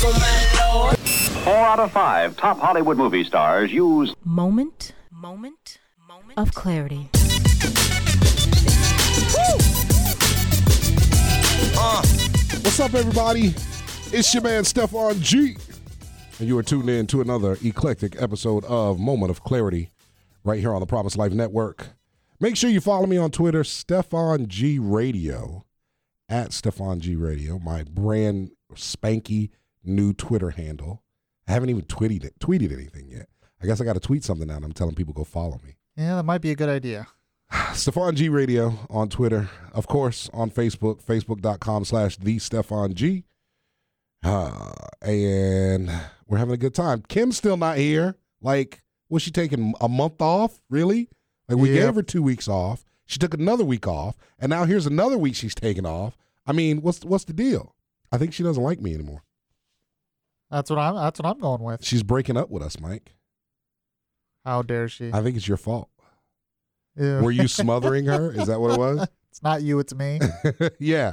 Four out of five top Hollywood movie stars use Moment, moment, moment of clarity. What's up, everybody? It's your man Stefan G. And you are tuned in to another eclectic episode of Moment of Clarity right here on the Promise Life Network. Make sure you follow me on Twitter, Stefan G Radio, at Stefan G Radio, my brand spanky new Twitter handle. I haven't even tweeted it, tweeted anything yet. I guess I got to tweet something out. I'm telling people go follow me. Yeah, that might be a good idea. Stefan G Radio on Twitter, of course, on Facebook, facebook.com slash the Stefan G. Uh, and we're having a good time. Kim's still not here. Like, was she taking a month off? Really? Like, we Yep. gave her two weeks off. She took another week off, and now here's another week she's taking off. I mean, what's what's the deal? I think she doesn't like me anymore. That's what I'm. That's what I'm going with. She's breaking up with us, Mike. How dare she? I think it's your fault. Ew. Were you smothering her? Is that what it was? It's not you. It's me. yeah.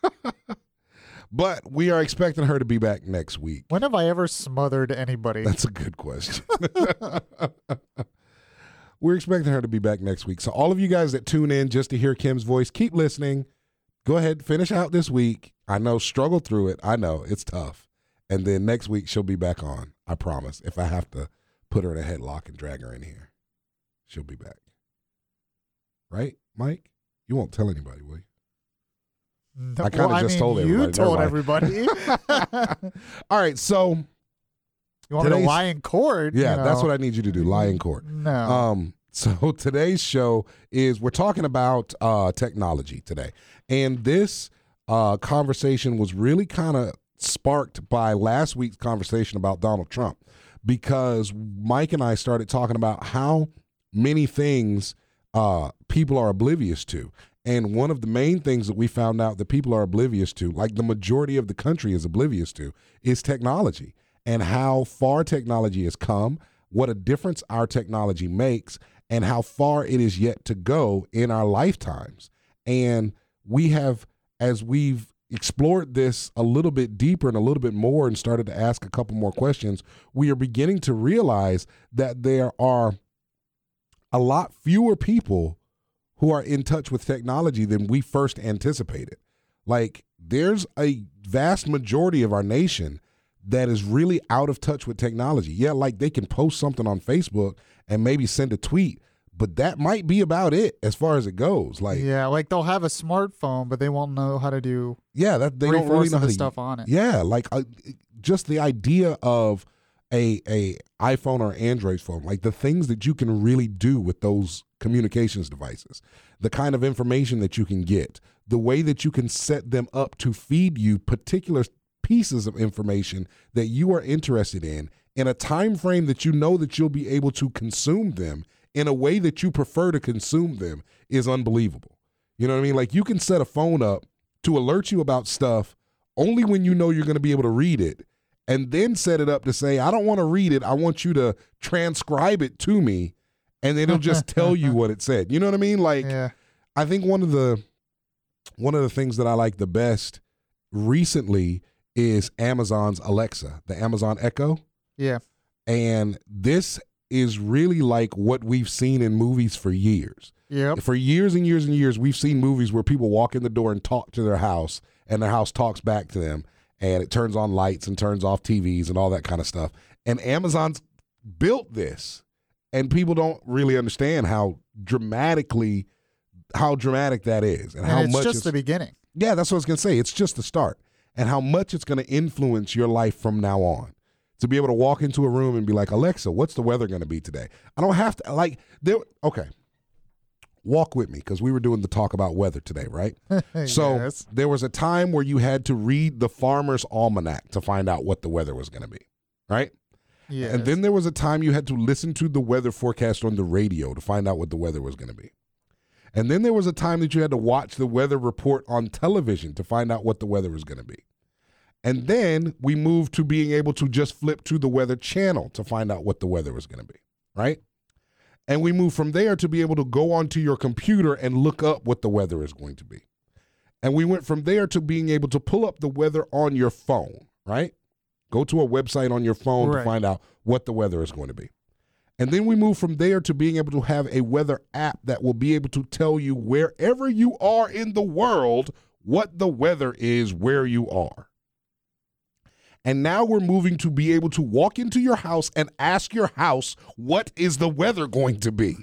but we are expecting her to be back next week. when have I ever smothered anybody? That's a good question. We're expecting her to be back next week. So, all of you guys that tune in just to hear Kim's voice, keep listening. Go ahead, finish out this week. I know, struggle through it. I know it's tough. And then next week, she'll be back on. I promise. If I have to put her in a headlock and drag her in here, she'll be back. Right, Mike? You won't tell anybody, will you? No, I kinda well, just mean, told You everybody. told Never everybody. All right. So, you want me to lie in court? yeah, you that's what I need you to do lie in court. No. Um, so today's show is we're talking about uh, technology today, and this uh, conversation was really kind of sparked by last week's conversation about Donald Trump, because Mike and I started talking about how many things uh, people are oblivious to. And one of the main things that we found out that people are oblivious to, like the majority of the country is oblivious to, is technology and how far technology has come, what a difference our technology makes, and how far it is yet to go in our lifetimes. And we have, as we've explored this a little bit deeper and a little bit more and started to ask a couple more questions, we are beginning to realize that there are a lot fewer people who are in touch with technology than we first anticipated. Like, there's a vast majority of our nation that is really out of touch with technology. Yeah, like they can post something on Facebook and maybe send a tweet, but that might be about it as far as it goes. Like, yeah, like they'll have a smartphone, but they won't know how to do yeah that they don't really know how the to stuff on it. Yeah, like uh, just the idea of a a iPhone or Android phone, like the things that you can really do with those communications devices, the kind of information that you can get, the way that you can set them up to feed you particular pieces of information that you are interested in in a time frame that you know that you'll be able to consume them in a way that you prefer to consume them is unbelievable. You know what I mean? Like you can set a phone up to alert you about stuff only when you know you're going to be able to read it and then set it up to say I don't want to read it. I want you to transcribe it to me and then it'll just tell you what it said. You know what I mean? Like Yeah. I think one of the one of the things that I like the best recently is Amazon's Alexa, the Amazon Echo. Yeah. And this is really like what we've seen in movies for years. Yep. For years and years and years, we've seen movies where people walk in the door and talk to their house, and their house talks back to them, and it turns on lights and turns off TVs and all that kind of stuff. And Amazon's built this, and people don't really understand how dramatically how dramatic that is, and, And how it's much just it's- the beginning. yeah, that's what I was gonna say. It's just the start, and how much it's gonna influence your life from now on. To be able to walk into a room and be like, Alexa, what's the weather gonna be today? I don't have to like there. Okay, walk with me because we were doing the talk about weather today, right? So Yes. there was a time where you had to read the Farmer's Almanac to find out what the weather was gonna be, right? Yes. And then there was a time you had to listen to the weather forecast on the radio to find out what the weather was going to be. And then there was a time that you had to watch the weather report on television to find out what the weather was going to be. And mm-hmm. then we moved to being able to just flip to the weather channel to find out what the weather was going to be, right? And we moved from there to be able to go onto your computer and look up what the weather is going to be. And we went from there to being able to pull up the weather on your phone, right? Go to a website on your phone to find out what the weather is going to be. And then we move from there to being able to have a weather app that will be able to tell you wherever you are in the world what the weather is where you are. And now we're moving to be able to walk into your house and ask your house, what is the weather going to be?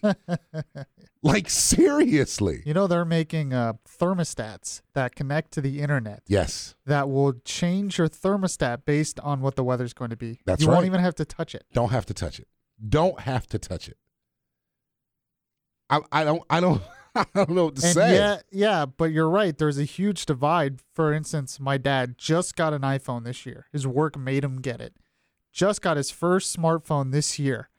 like, seriously. You know, they're making uh, thermostats that connect to the internet Yes, that will change your thermostat based on what the weather's going to be. That's you won't even have to touch it. don't have to touch it. Don't have to touch it. I, I don't, I don't, I don't know what to and say. yeah, yeah, but you're right. There's a huge divide. For instance, my dad just got an iPhone this year. His work made him get it. Just got his first smartphone this year.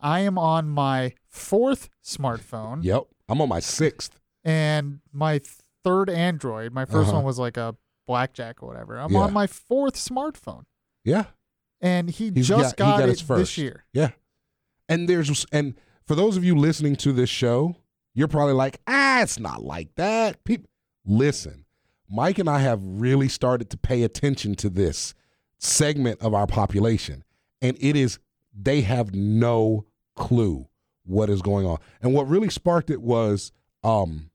I am on my fourth smartphone Yep, I'm on my sixth. and my third Android. My 1st Uh-huh. one was like a blackjack or whatever. I'm Yeah. on my fourth smartphone, Yeah, and he He's just got- he got, got it his first. this year. Yeah. And there's and for those of you listening to this show, you're probably like, ah, it's not like that. People listen. Mike and I have really started to pay attention to this segment of our population. And it is they have no clue what is going on. And what really sparked it was um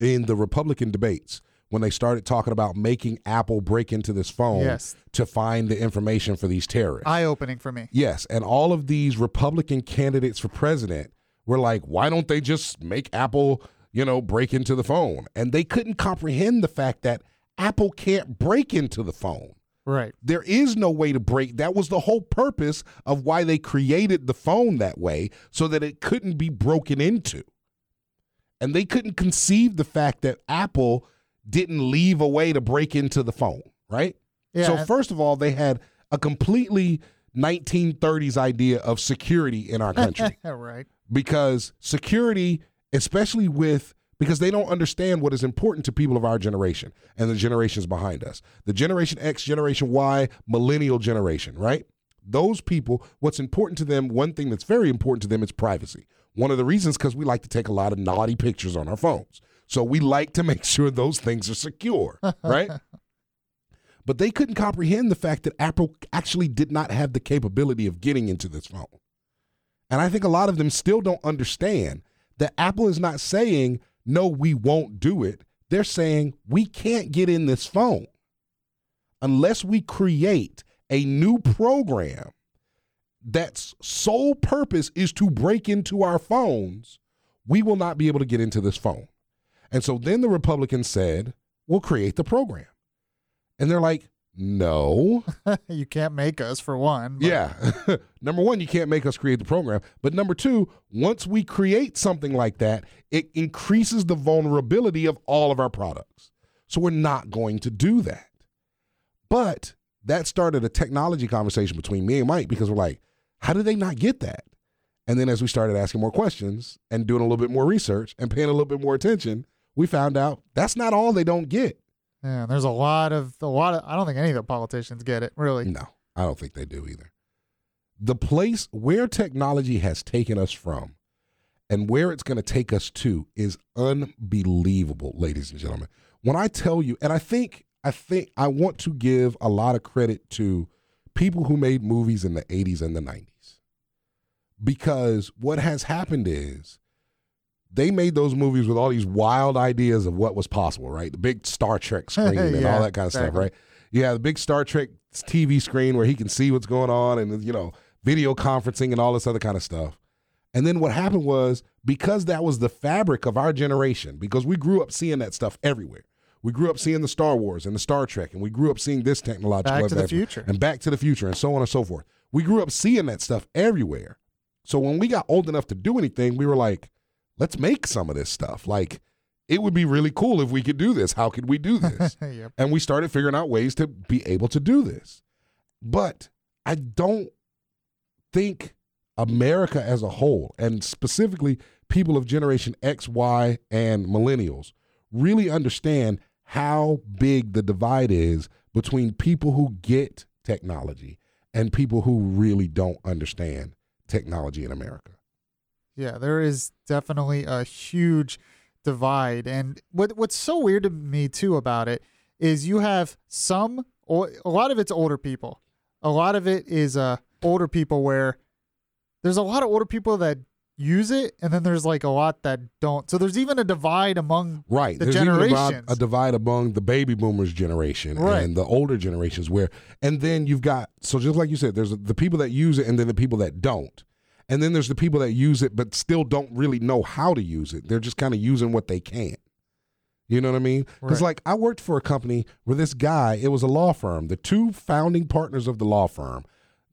in the Republican debates when they started talking about making Apple break into this phone Yes, to find the information for these terrorists. eye opening for me. Yes, and all of these Republican candidates for president were like, why don't they just make Apple, you know, break into the phone? And they couldn't comprehend the fact that Apple can't break into the phone. Right. There is no way to break. That was the whole purpose of why they created the phone that way so that it couldn't be broken into. And they couldn't conceive the fact that Apple didn't leave a way to break into the phone, right? Yeah. So first of all, they had a completely 1930s idea of security in our country right. Because security, especially with because they don't understand what is important to people of our generation and the generations behind us. The generation X, generation Y, millennial generation, right? Those people, what's important to them, one thing that's very important to them is privacy. One of the reasons because we like to take a lot of naughty pictures on our phones. So we like to make sure those things are secure, right? but they couldn't comprehend the fact that Apple actually did not have the capability of getting into this phone. And I think a lot of them still don't understand that Apple is not saying, no, we won't do it. They're saying, we can't get in this phone unless we create a new program that's sole purpose is to break into our phones. We will not be able to get into this phone. And so then the Republicans said, we'll create the program. And they're like, no. you can't make us for one. but- Yeah. number one, you can't make us create the program. But number two, once we create something like that, it increases the vulnerability of all of our products. So we're not going to do that. But that started a technology conversation between me and Mike because we're like, how did they not get that? And then as we started asking more questions and doing a little bit more research and paying a little bit more attention, we found out that's not all they don't get. Yeah, there's a lot of a lot of. I don't think any of the politicians get it really. No, I don't think they do either. The place where technology has taken us from and where it's going to take us to is unbelievable, ladies and gentlemen. When I tell you, and I think, I think I want to give a lot of credit to people who made movies in the 80s and the 90s. Because what has happened is they made those movies with all these wild ideas of what was possible, right? The big Star Trek screen and Yeah, all that kind of stuff, right? Yeah, the big Star Trek TV screen where he can see what's going on and, you know, video conferencing and all this other kind of stuff. And then what happened was because that was the fabric of our generation, because we grew up seeing that stuff everywhere. We grew up seeing the Star Wars and the Star Trek, and we grew up seeing this technological Back to the future. and Back to the Future, and so on and so forth. We grew up seeing that stuff everywhere. So when we got old enough to do anything, we were like, let's make some of this stuff. Like, it would be really cool if we could do this. How could we do this? yep. and we started figuring out ways to be able to do this. But I don't think America as a whole, and specifically people of Generation X, Y, and millennials, really understand how big the divide is between people who get technology and people who really don't understand technology in America. Yeah, there is definitely a huge divide. And what what's so weird to me too about it is you have some a lot of it's older people. A lot of it is uh older people where there's a lot of older people that use it, and then there's like a lot that don't. So there's even a divide among Right. the There's generations. a divide among the baby boomers generation Right. and the older generations where and then you've got so just like you said, there's the people that use it and then the people that don't. And then there's the people that use it but still don't really know how to use it. They're just kind of using what they can. You know what I mean? Because Right. like I worked for a company where this guy, it was a law firm. The two founding partners of the law firm,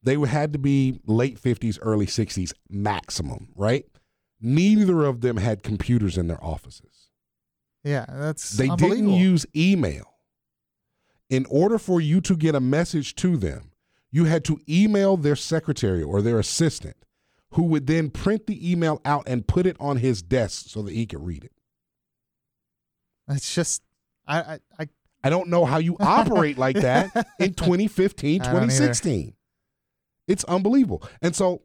they had to be late fifties, early sixties maximum, right? Neither of them had computers in their offices. yeah, that's They didn't use email. In order for you to get a message to them, you had to email their secretary or their assistant, who would then print the email out and put it on his desk so that he could read it. It's just I I, I I don't know how you operate like that in 2015, I don't either. 2016. It's unbelievable. And so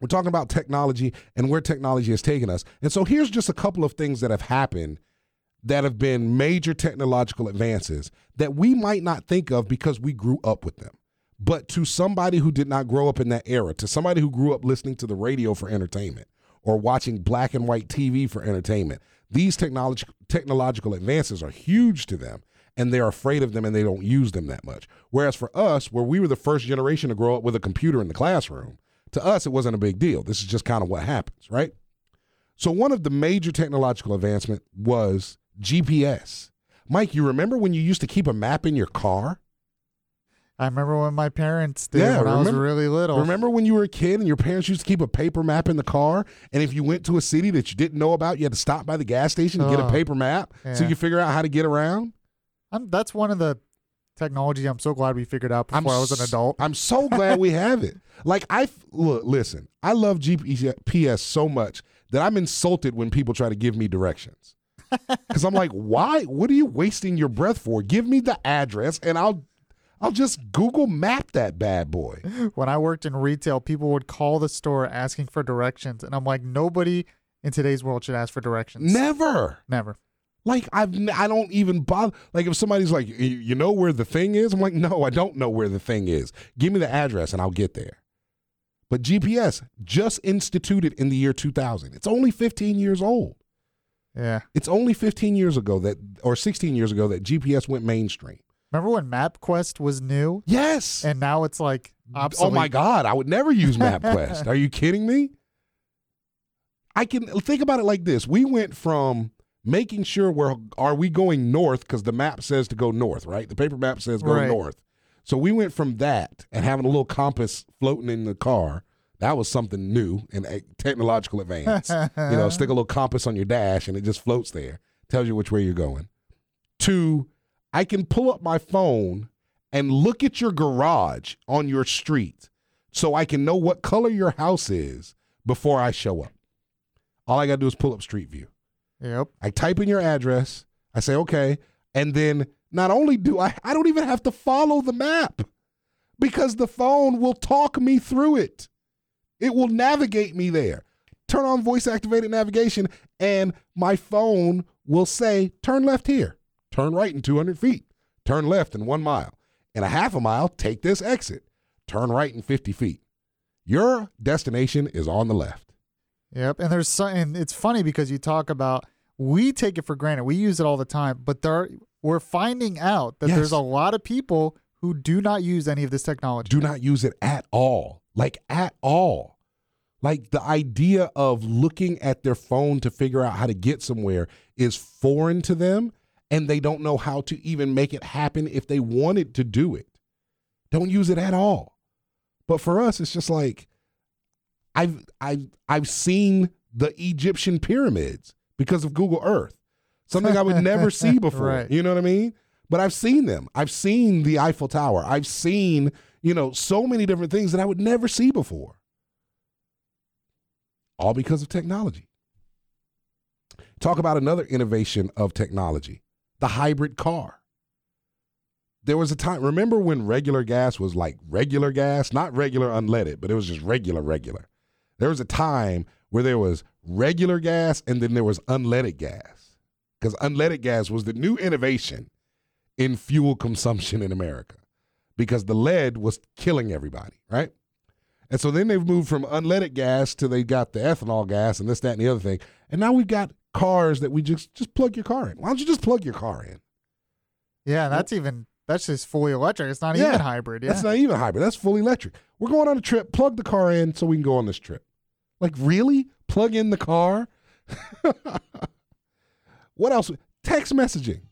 we're talking about technology and where technology has taken us. And so here's just a couple of things that have happened that have been major technological advances that we might not think of because we grew up with them. But to somebody who did not grow up in that era, to somebody who grew up listening to the radio for entertainment or watching black and white TV for entertainment, these technology, technological advances are huge to them and they're afraid of them and they don't use them that much. Whereas for us, where we were the first generation to grow up with a computer in the classroom, to us, it wasn't a big deal. This is just kind of what happens, right? So one of the major technological advancement was GPS. Mike, you remember when you used to keep a map in your car? I remember when my parents did Yeah, when I was remember- really little. Remember when you were a kid and your parents used to keep a paper map in the car? And if you went to a city that you didn't know about, you had to stop by the gas station to get a Oh, paper map so you could figure out how to get around? I'm, that's one of the technology I'm so glad we figured out before I was an adult. I'm so glad we have it. Like I look, listen, I love GPS so much that I'm insulted when people try to give me directions. Cuz I'm like, "Why? What are you wasting your breath for? Give me the address and I'll I'll just Google map that bad boy." when I worked in retail, people would call the store asking for directions, and I'm like, nobody in today's world should ask for directions. Never. Never. Like I've I don't even bother. Like if somebody's like, "You- "You know where the thing is?" I'm like, "No, I don't know where the thing is. Give me the address and I'll get there." But GPS just instituted in the year 2000. It's only 15 years old. Yeah. It's only 15 years ago that, or 16 years ago, that GPS went mainstream. Remember when MapQuest was new, Yes. and now it's like obsolete? Oh my God, I would never use MapQuest. Are you kidding me? I can think about it like this. We went from making sure where are we going north because the map says to go north, right? The paper map says go Right. north. So we went from that and having a little compass floating in the car. That was something new and a technological advance. you know, stick a little compass on your dash and it just floats there, tells you which way you're going. Two, I can pull up my phone and look at your garage on your street so I can know what color your house is before I show up. All I got to do is pull up Street View. Yep. I type in your address, I say, okay, and then not only do I, I don't even have to follow the map because the phone will talk me through it. It will navigate me there. Turn on voice activated navigation, and my phone will say, turn left here, turn right in 200 feet, turn left in one mile. In a half a mile, take this exit, turn right in 50 feet. Your destination is on the left. Yep. And there's some, and it's funny because you talk about we take it for granted. We use it all the time, but there we're finding out that Yes. there's a lot of people who do not use any of this technology. do not use it at all. Like at all. Like the idea of looking at their phone to figure out how to get somewhere is foreign to them and they don't know how to even make it happen if they wanted to do it. Don't use it at all. But for us it's just like I've I've I've seen the Egyptian pyramids because of Google Earth. Something I would never see before. Right. You know what I mean? But I've seen them. I've seen the Eiffel Tower. I've seen, you know, so many different things that I would never see before. All because of technology. Talk about another innovation of technology the hybrid car. There was a time, remember when regular gas was like regular gas, not regular unleaded, but it was just regular, regular. There was a time where there was regular gas and then there was unleaded gas because unleaded gas was the new innovation in fuel consumption in America because the lead was killing everybody, right? And so then they've moved from unleaded gas to they got the ethanol gas and this, that, and the other thing. And now we've got cars that we just just plug your car in. Why don't you just plug your car in? Yeah, that's even that's just fully electric. It's not Yeah, even hybrid. Yeah. That's not even hybrid. That's fully electric. We're going on a trip. Plug the car in so we can go on this trip. Like really? Plug in the car? what else? Text messaging.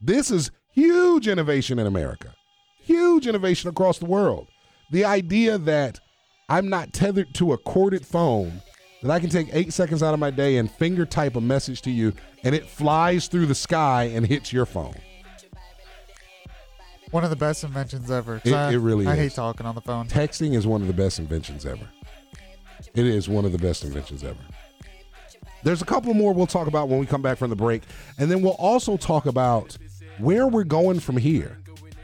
This is huge innovation in America. Huge innovation across the world. The idea that I'm not tethered to a corded phone, that I can take eight seconds out of my day and finger type a message to you, and it flies through the sky and hits your phone. One of the best inventions ever. It- I, it really I is. hate talking on the phone. Texting is one of the best inventions ever. It is one of the best inventions ever. There's a couple more we'll talk about when we come back from the break. And then we'll also talk about where we're going from here.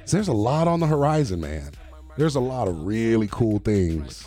There's a lot on the horizon, man. There's a lot of really cool things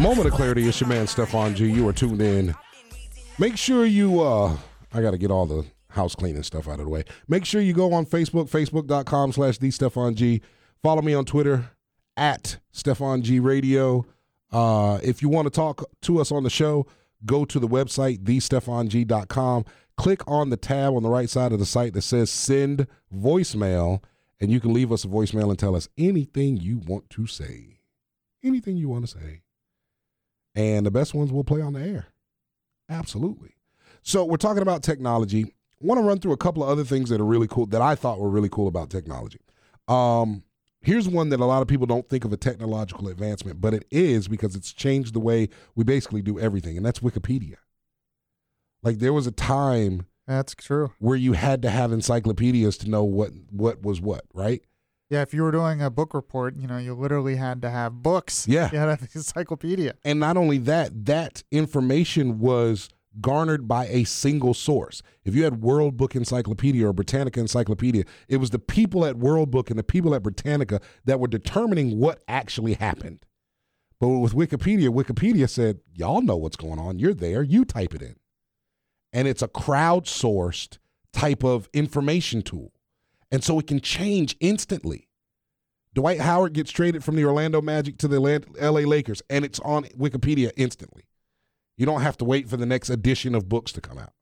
Moment of clarity, it's your man Stefan G. You are tuned in. Make sure you uh I gotta get all the house cleaning stuff out of the way. Make sure you go on Facebook, facebook.com slash Stefan G. Follow me on Twitter at Stefan G Radio. Uh if you want to talk to us on the show, go to the website, thestefang.com. Click on the tab on the right side of the site that says send voicemail, and you can leave us a voicemail and tell us anything you want to say. Anything you want to say and the best ones will play on the air. Absolutely. So we're talking about technology. I want to run through a couple of other things that are really cool that I thought were really cool about technology. Um, here's one that a lot of people don't think of a technological advancement, but it is because it's changed the way we basically do everything, and that's Wikipedia. Like there was a time That's true. where you had to have encyclopedias to know what what was what, right? Yeah, if you were doing a book report, you know, you literally had to have books. Yeah. You had to have an encyclopedia. And not only that, that information was garnered by a single source. If you had World Book Encyclopedia or Britannica Encyclopedia, it was the people at World Book and the people at Britannica that were determining what actually happened. But with Wikipedia, Wikipedia said, Y'all know what's going on. You're there. You type it in. And it's a crowdsourced type of information tool. And so it can change instantly. Dwight Howard gets traded from the Orlando Magic to the LA Lakers, and it's on Wikipedia instantly. You don't have to wait for the next edition of books to come out.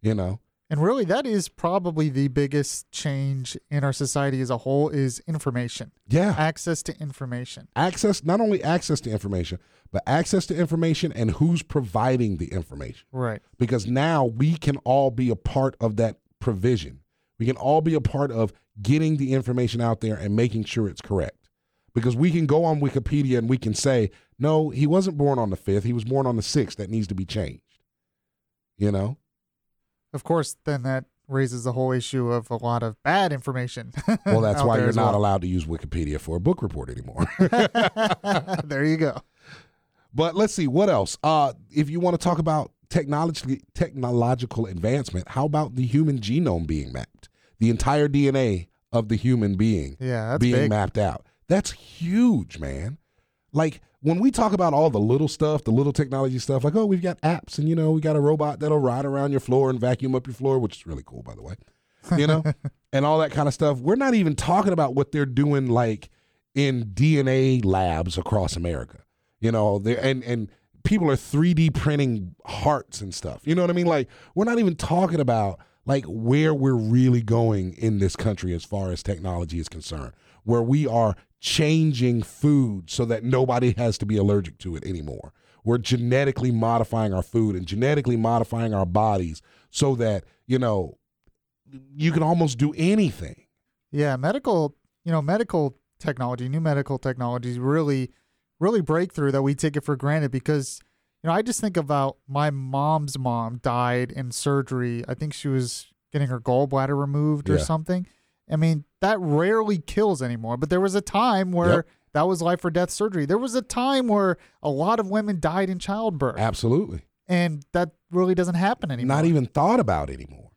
You know, And really that is probably the biggest change in our society as a whole is information. yeah, Access to information. access not only access to information, but access to information and who's providing the information. Right. Because now we can all be a part of that provision. We can all be a part of getting the information out there and making sure it's correct. Because we can go on Wikipedia and we can say, no, he wasn't born on the 5th, he was born on the 6th. That needs to be changed. You know? Of course, then that raises the whole issue of a lot of bad information. Well, that's why you're not well. allowed to use Wikipedia for a book report anymore. there you go. but let's see what else. Uh, if you want to talk about technology, technological advancement, how about the human genome being mapped? The entire DNA of the human being Yeah, being big. mapped out. That's huge, man. Like when we talk about all the little stuff, the little technology stuff, like oh, we've got apps, and you know, we got a robot that'll ride around your floor and vacuum up your floor, which is really cool, by the way. You know, and all that kind of stuff. We're not even talking about what they're doing, like in DNA labs across America. You know, and and people are 3D printing hearts and stuff. You know what I mean? Like we're not even talking about like where we're really going in this country as far as technology is concerned, where we are changing food so that nobody has to be allergic to it anymore. We're genetically modifying our food and genetically modifying our bodies so that, you know, you can almost do anything. Yeah, medical, you know, medical technology, new medical technologies really, really breakthrough that we take it for granted because, you know, I just think about my mom's mom died in surgery. I think she was getting her gallbladder removed or Yeah. something. I mean, that rarely kills anymore. But there was a time where Yep. that was life or death surgery. There was a time where a lot of women died in childbirth, Absolutely. and that really doesn't happen anymore. Not even thought about anymore.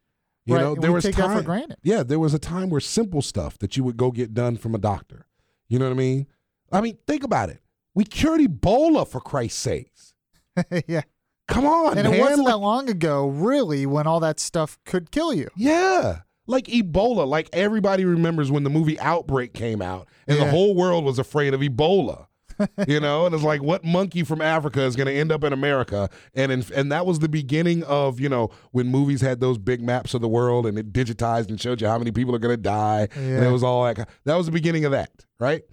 You Right, know, and there was take that time, for granted. Yeah, there was a time where simple stuff that you would go get done from a doctor. You know what I mean? I mean, think about it. We cured Ebola for Christ's sakes. yeah. Come on, And man. it wasn't Like- that long ago, really, when all that stuff could kill you. Yeah. Like Ebola, like everybody remembers when the movie Outbreak came out and the whole world was afraid of Ebola. you know, and it's like what monkey from Africa is going to end up in America? And in, and that was the beginning of, you know, when movies had those big maps of the world and it digitized and showed you how many people are going to die. And it was all like that was the beginning of that, right?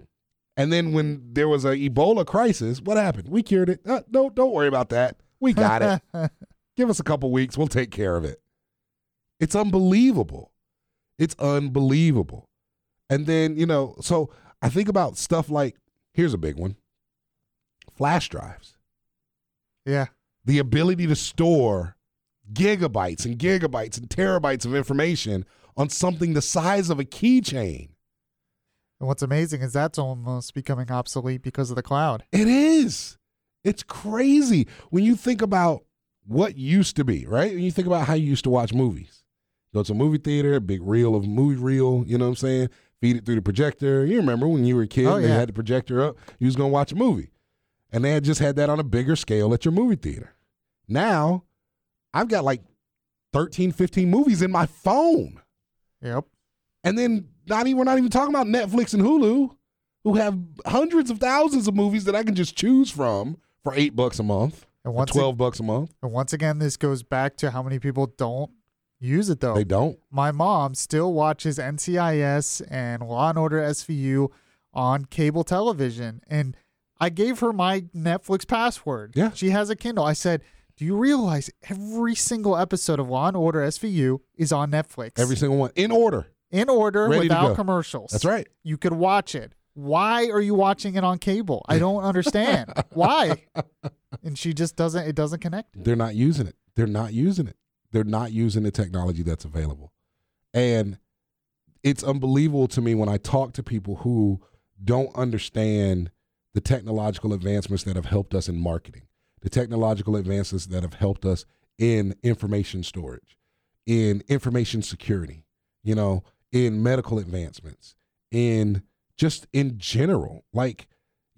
And then when there was a Ebola crisis, what happened? We cured it. Uh, no, don't worry about that. We got it. Give us a couple weeks. We'll take care of it. It's unbelievable. It's unbelievable. And then, you know, so I think about stuff like here's a big one flash drives, yeah. the ability to store gigabytes and gigabytes and terabytes of information on something the size of a keychain. And what's amazing is that's almost becoming obsolete because of the cloud. It is. It's crazy when you think about what used to be, right? When you think about how you used to watch movies. Go to a movie theater, a big reel of movie reel, you know what I'm saying? Feed it through the projector. You remember when you were a kid, Oh, and they yeah. had the projector up, you was going to watch a movie. And they had just had that on a bigger scale at your movie theater. Now, I've got like 13, 15 movies in my phone. Yep. And then not even we're not even talking about Netflix and Hulu, who have hundreds of thousands of movies that I can just choose from for eight bucks a month, And or once, twelve bucks a month. and once again, this goes back to how many people don't use it though. They don't. My mom still watches NCIS and Law and Order SVU on cable television. And I gave her my Netflix password. Yeah. She has a Kindle. I said, Do you realize every single episode of Law and Order SVU is on Netflix? Every single one in order. In order Ready without commercials. That's right. You could watch it. Why are you watching it on cable? I don't understand. Why? And she just doesn't it doesn't connect. They're not using it. They're not using it. They're not using the technology that's available. And it's unbelievable to me when I talk to people who don't understand the technological advancements that have helped us in marketing, the technological advances that have helped us in information storage, in information security, you know, in medical advancements, in just in general. Like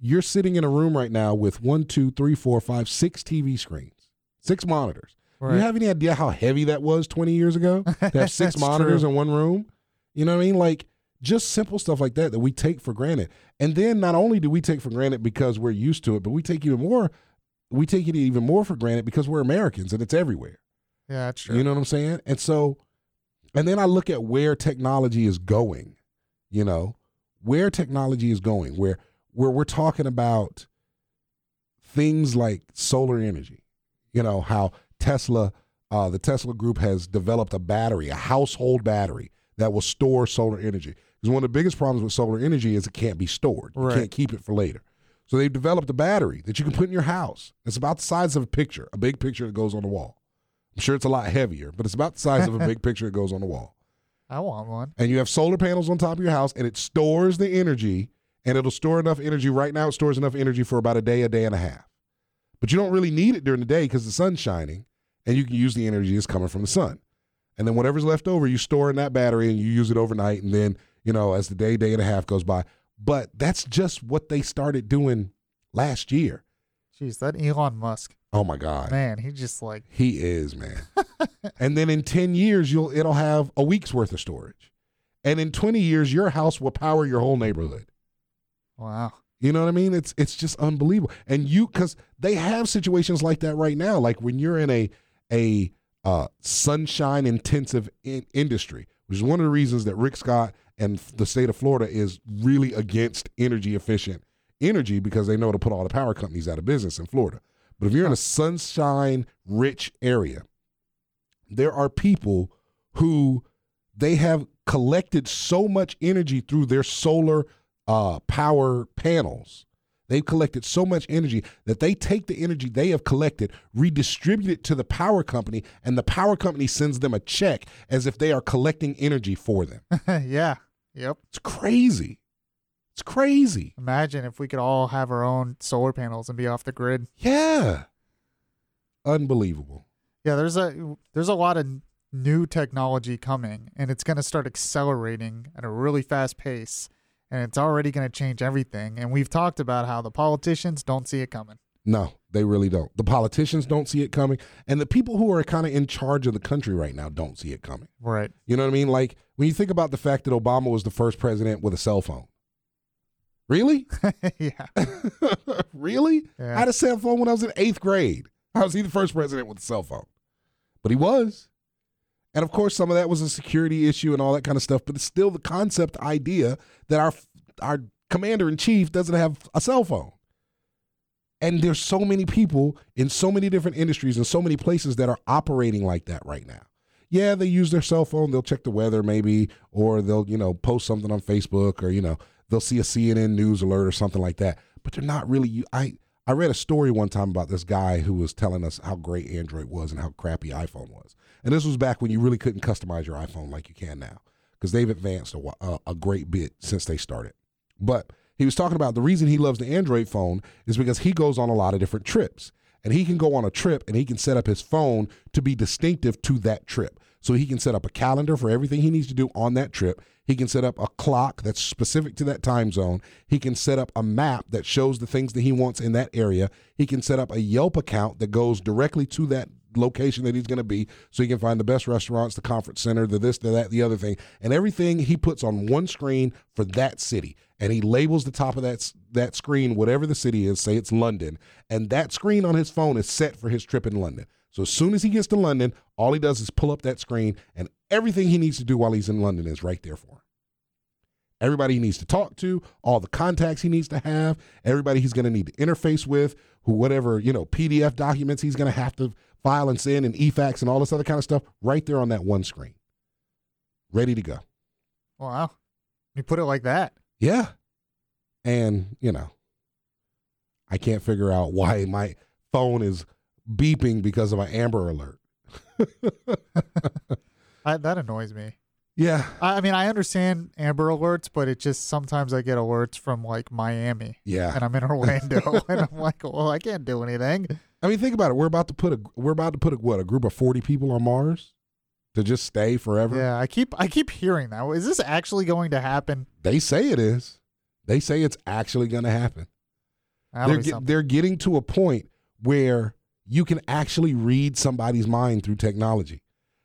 you're sitting in a room right now with one, two, three, four, five, six TV screens, six monitors. Right. you have any idea how heavy that was 20 years ago? To have six monitors true. in one room? You know what I mean? Like just simple stuff like that that we take for granted. And then not only do we take for granted because we're used to it, but we take even more we take it even more for granted because we're Americans and it's everywhere. Yeah, that's true. You know what I'm saying? And so, and then I look at where technology is going, you know, where technology is going, where where we're talking about things like solar energy, you know, how Tesla, uh, the Tesla group has developed a battery, a household battery that will store solar energy. Because one of the biggest problems with solar energy is it can't be stored. You can't keep it for later. So they've developed a battery that you can put in your house. It's about the size of a picture, a big picture that goes on the wall. I'm sure it's a lot heavier, but it's about the size of a big picture that goes on the wall. I want one. And you have solar panels on top of your house, and it stores the energy, and it'll store enough energy. Right now, it stores enough energy for about a day, a day and a half. But you don't really need it during the day because the sun's shining, and you can use the energy that's coming from the sun. And then whatever's left over, you store in that battery, and you use it overnight. And then, you know, as the day, day and a half goes by. But that's just what they started doing last year. Jeez, that Elon Musk, Oh my God. man, he just like He is, man. and then in 10 years you'll it'll have a week's worth of storage. And in 20 years your house will power your whole neighborhood. wow. You know what I mean? It's it's just unbelievable. And you cuz they have situations like that right now like when you're in a a uh, sunshine intensive in- industry, which is one of the reasons that Rick Scott and the state of Florida is really against energy efficient energy because they know it'll put all the power companies out of business in Florida. But if you're in a sunshine rich area, there are people who they have collected so much energy through their solar uh, power panels They've collected so much energy that they take the energy they have collected, redistribute it to the power company, and the power company sends them a check as if they are collecting energy for them. yeah. Yep. It's crazy. It's crazy. Imagine if we could all have our own solar panels and be off the grid. Yeah. Unbelievable. Yeah, there's a there's a lot of new technology coming and it's going to start accelerating at a really fast pace and it's already going to change everything and we've talked about how the politicians don't see it coming. No, they really don't. The politicians don't see it coming, and the people who are kind of in charge of the country right now don't see it coming. Right. You know what I mean? Like when you think about the fact that Obama was the first president with a cell phone. Really? yeah. really? Yeah. I had a cell phone when I was in eighth grade. How was he the first president with a cell phone? But he was. And of course, some of that was a security issue and all that kind of stuff. But it's still the concept idea that our our commander in chief doesn't have a cell phone. And there's so many people in so many different industries and so many places that are operating like that right now. Yeah, they use their cell phone. They'll check the weather maybe, or they'll you know post something on Facebook, or you know they'll see a CNN news alert or something like that. But they're not really. I I read a story one time about this guy who was telling us how great Android was and how crappy iPhone was. And this was back when you really couldn't customize your iPhone like you can now, because they've advanced a, a, a great bit since they started. But he was talking about the reason he loves the Android phone is because he goes on a lot of different trips. And he can go on a trip and he can set up his phone to be distinctive to that trip. So he can set up a calendar for everything he needs to do on that trip. He can set up a clock that's specific to that time zone. He can set up a map that shows the things that he wants in that area. He can set up a Yelp account that goes directly to that location that he's going to be so he can find the best restaurants, the conference center, the this, the that, the other thing. And everything he puts on one screen for that city. And he labels the top of that that screen whatever the city is, say it's London, and that screen on his phone is set for his trip in London. So as soon as he gets to London, all he does is pull up that screen and everything he needs to do while he's in London is right there for him everybody he needs to talk to, all the contacts he needs to have, everybody he's going to need to interface with, who whatever you know PDF documents he's going to have to file and send and eFax and all this other kind of stuff, right there on that one screen, ready to go. Wow. You put it like that. Yeah, and you know, I can't figure out why my phone is beeping because of an Amber Alert. I, that annoys me. Yeah, I, I mean, I understand Amber Alerts, but it just sometimes I get alerts from like Miami yeah. and I'm in Orlando and I'm like, well, I can't do anything. I mean, think about it. We're about to put a we're about to put a, what a group of forty people on Mars to just stay forever. Yeah, I keep I keep hearing that. Is this actually going to happen? They say it is. They say it's actually going to happen. They're get, they're getting to a point where you can actually read somebody's mind through technology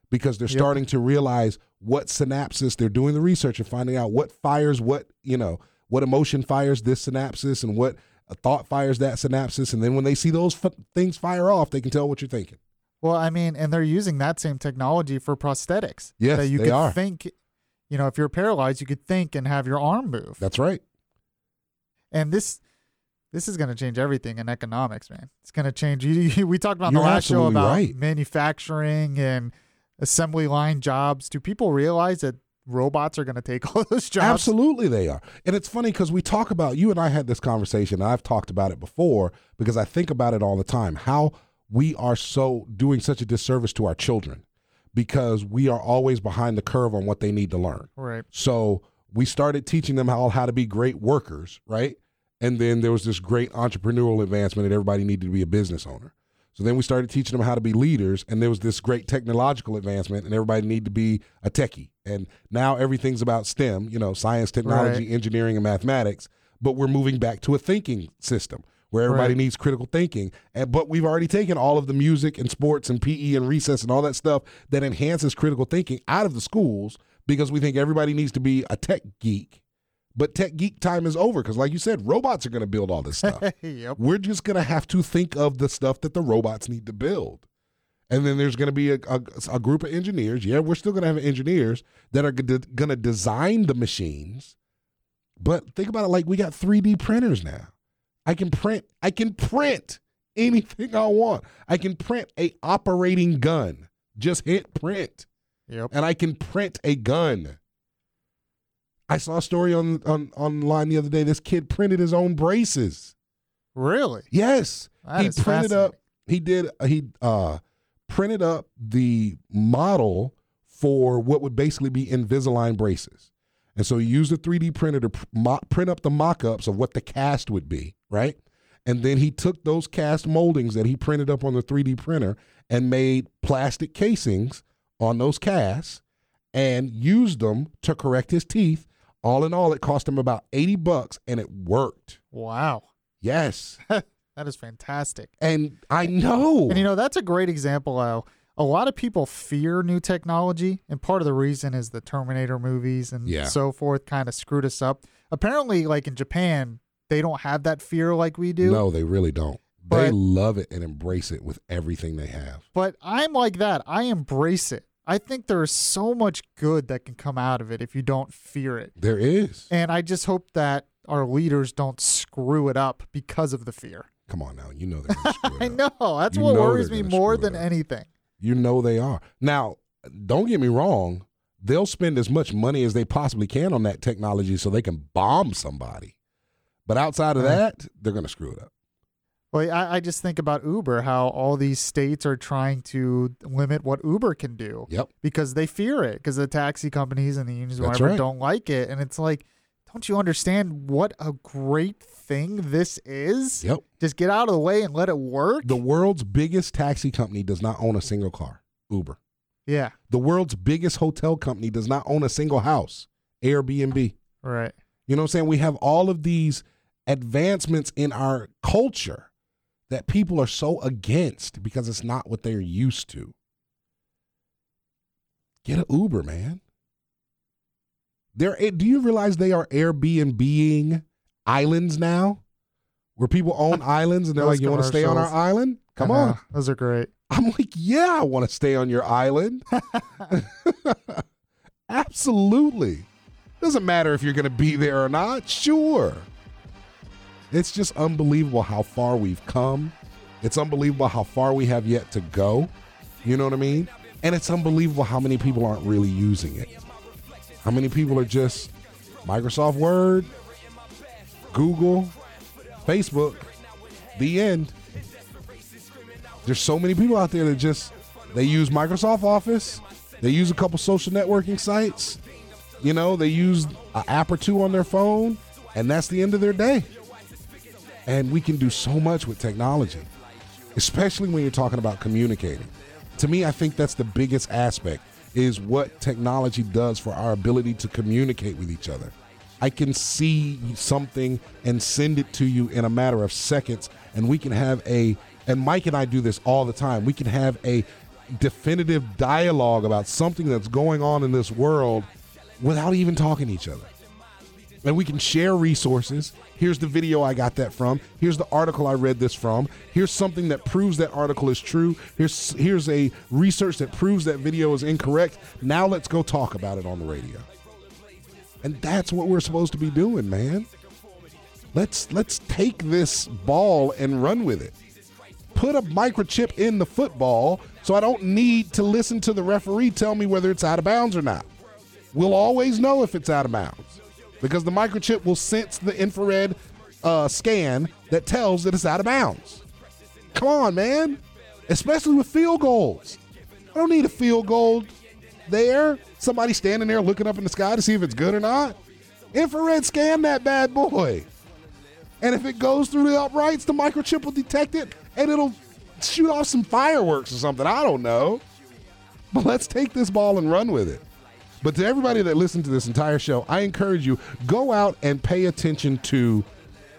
because they're Yep. starting to realize what synapses they're doing the research and finding out what fires what you know what emotion fires this synapses and what a thought fires that synapses and then when they see those f- things fire off they can tell what you're thinking Well, I mean, and they're using that same technology for prosthetics. Yes, that you they could are. think. You know, if you're paralyzed, you could think and have your arm move. that's right and this this is going to change everything in economics, man. It's going to change. You, you, we talked about You're the last show about right. manufacturing and assembly line jobs. Do people realize that robots are going to take all those jobs? Absolutely, they are. And it's funny because we talk about you and I had this conversation. And I've talked about it before because I think about it all the time. How we are so doing such a disservice to our children because we are always behind the curve on what they need to learn. Right. So we started teaching them how how to be great workers, right? And then there was this great entrepreneurial advancement that everybody needed to be a business owner. So then we started teaching them how to be leaders, and there was this great technological advancement, and everybody needed to be a techie. And now everything's about STEM, you know, science, technology, Right. engineering, and mathematics. But we're moving back to a thinking system where everybody Right. needs critical thinking. And but we've already taken all of the music and sports and PE and recess and all that stuff that enhances critical thinking out of the schools because we think everybody needs to be a tech geek. But tech geek time is over because, like you said, robots are going to build all this stuff. yep. We're just going to have to think of the stuff that the robots need to build. And then there's going to be a, a, a group of engineers. Yeah, we're still going to have engineers that are going to design the machines. But think about it like we got 3D printers now. I can print I can print anything I want. I can print a operating gun. Just hit print Yep. and I can print a gun. I saw a story on, on online the other day. This kid printed his own braces. Really? Yes, That he printed up. He did. He uh, printed up the model for what would basically be Invisalign braces, and so he used a 3D printer to mo- print up the mock-ups of what the cast would be, right? And then he took those cast moldings that he printed up on the 3D printer and made plastic casings on those casts and used them to correct his teeth. All in all, it cost him about 80 bucks and it worked. Wow. Yes. That is fantastic. And I know. And you know, that's a great example how a lot of people fear new technology, and part of the reason is the Terminator movies and Yeah. so forth kind of screwed us up. Apparently, like in Japan, they don't have that fear like we do. No, they really don't. They love it and embrace it with everything they have. But I'm like that. I embrace it. I think there's so much good that can come out of it if you don't fear it. There is. And I just hope that our leaders don't screw it up because of the fear. Come on now, you know they're gonna screw it I know. That's You what know worries me more than anything. You know they are. Now, don't get me wrong. They'll spend as much money as they possibly can on that technology so they can bomb somebody. But outside of Uh. that, they're going to screw it up. Well, I, I just think about Uber, how all these states are trying to limit what Uber can do Yep. because they fear it, because the taxi companies and the unions, That's whatever, right. don't like it. And it's like, don't you understand what a great thing this is? Yep. Just get out of the way and let it work. The world's biggest taxi company does not own a single car, Uber. yeah, The world's biggest hotel company does not own a single house, Airbnb. right. You know what I'm saying? We have all of these advancements in our culture that people are so against because it's not what they're used to. Get an Uber, man. They're, do you realize they are Airbnb-ing islands now? Where people own islands and they're like, you want to stay on our island? Come know. on. Those are great. I'm like, yeah, I want to stay on your island. Absolutely. Doesn't matter if you're going to be there or not. Sure. It's just unbelievable how far we've come. It's unbelievable how far we have yet to go. You know what I mean? And it's unbelievable how many people aren't really using it. How many people are just Microsoft Word, Google, Facebook, the end. There's so many people out there that just they use Microsoft Office, they use a couple social networking sites, you know, they use an app or two on their phone, and that's the end of their day. And we can do so much with technology, especially when you're talking about communicating. To me, I think that's the biggest aspect is what technology does for our ability to communicate with each other. I can see something and send it to you in a matter of seconds, and we can have a, and Mike and I do this all the time, we can have a definitive dialogue about something that's going on in this world without even talking to each other. And we can share resources. Here's the video I got that from. Here's the article I read this from. Here's something that proves that article is true. Here's here's a research that proves that video is incorrect. Now let's go talk about it on the radio. And that's what we're supposed to be doing, man. Let's let's take this ball and run with it. Put a microchip in the football so I don't need to listen to the referee tell me whether it's out of bounds or not. We'll always know if it's out of bounds because the microchip will sense the infrared uh, scan that tells that it's out of bounds. Come on, man. Especially with field goals. I don't need a field goal there. Somebody standing there looking up in the sky to see if it's good or not. Infrared scan that bad boy. And if it goes through the uprights, the microchip will detect it and it'll shoot off some fireworks or something. I don't know. But let's take this ball and run with it. But to everybody that listened to this entire show, I encourage you go out and pay attention to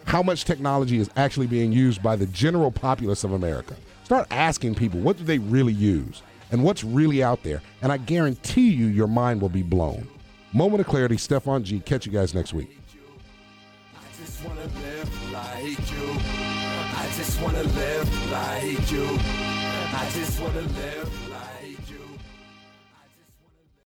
how much technology is actually being used by the general populace of America. Start asking people what do they really use and what's really out there, and I guarantee you your mind will be blown. Moment of clarity, Stefan G. Catch you guys next week. I just wanna live like you. I just wanna live like you. I just wanna live